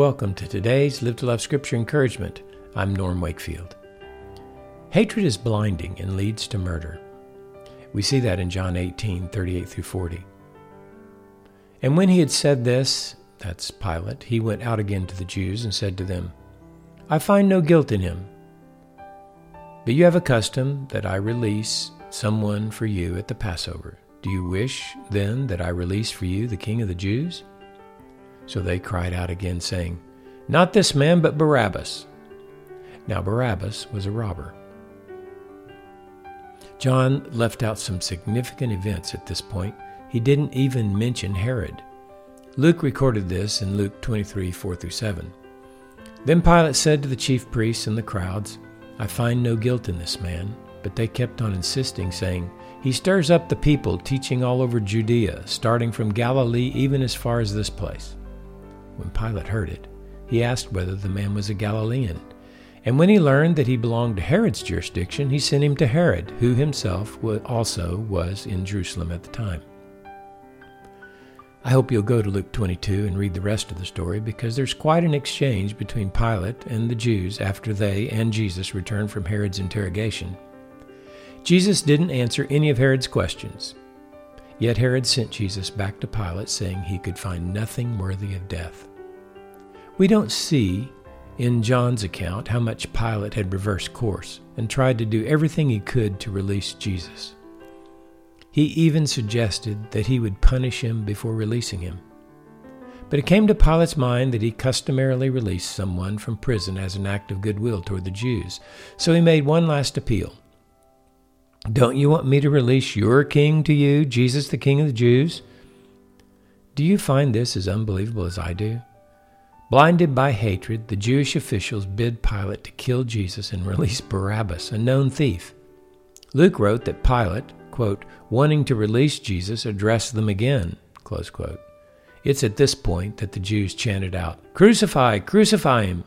Welcome to today's Live to Love Scripture Encouragement. I'm Norm Wakefield. Hatred is blinding and leads to murder. We see that in John 18 38 through 40. And when he had said this, that's Pilate, he went out again to the Jews and said to them, I find no guilt in him. But you have a custom that I release someone for you at the Passover. Do you wish then that I release for you the king of the Jews? So they cried out again, saying, Not this man, but Barabbas. Now Barabbas was a robber. John left out some significant events at this point. He didn't even mention Herod. Luke recorded this in Luke 23 4 through 7. Then Pilate said to the chief priests and the crowds, I find no guilt in this man. But they kept on insisting, saying, He stirs up the people, teaching all over Judea, starting from Galilee even as far as this place. When Pilate heard it, he asked whether the man was a Galilean. And when he learned that he belonged to Herod's jurisdiction, he sent him to Herod, who himself also was in Jerusalem at the time. I hope you'll go to Luke 22 and read the rest of the story because there's quite an exchange between Pilate and the Jews after they and Jesus returned from Herod's interrogation. Jesus didn't answer any of Herod's questions. Yet Herod sent Jesus back to Pilate saying he could find nothing worthy of death. We don't see in John's account how much Pilate had reversed course and tried to do everything he could to release Jesus. He even suggested that he would punish him before releasing him. But it came to Pilate's mind that he customarily released someone from prison as an act of goodwill toward the Jews, so he made one last appeal. Don't you want me to release your king to you, Jesus, the King of the Jews? Do you find this as unbelievable as I do? Blinded by hatred, the Jewish officials bid Pilate to kill Jesus and release Barabbas, a known thief. Luke wrote that Pilate, quote, wanting to release Jesus, addressed them again, close quote. It's at this point that the Jews chanted out, Crucify, crucify him!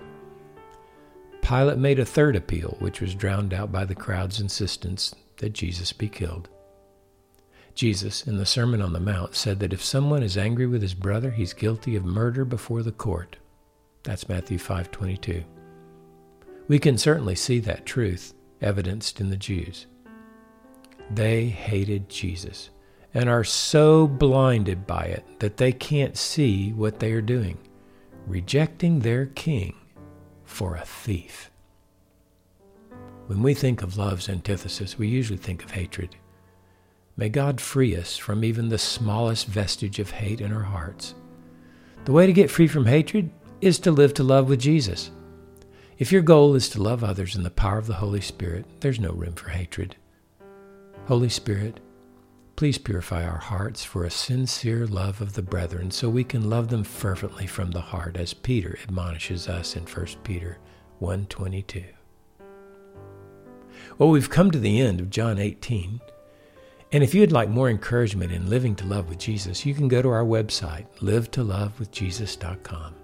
Pilate made a third appeal, which was drowned out by the crowd's insistence that Jesus be killed. Jesus, in the Sermon on the Mount, said that if someone is angry with his brother, he's guilty of murder before the court. That's Matthew 5:22. We can certainly see that truth evidenced in the Jews. They hated Jesus and are so blinded by it that they can't see what they are doing, rejecting their king for a thief. When we think of love's antithesis, we usually think of hatred. May God free us from even the smallest vestige of hate in our hearts. The way to get free from hatred is to live to love with Jesus. If your goal is to love others in the power of the Holy Spirit, there's no room for hatred. Holy Spirit, please purify our hearts for a sincere love of the brethren so we can love them fervently from the heart as Peter admonishes us in 1 Peter 1:22. Well, we've come to the end of John 18. And if you'd like more encouragement in living to love with Jesus, you can go to our website, livetolovewithjesus.com.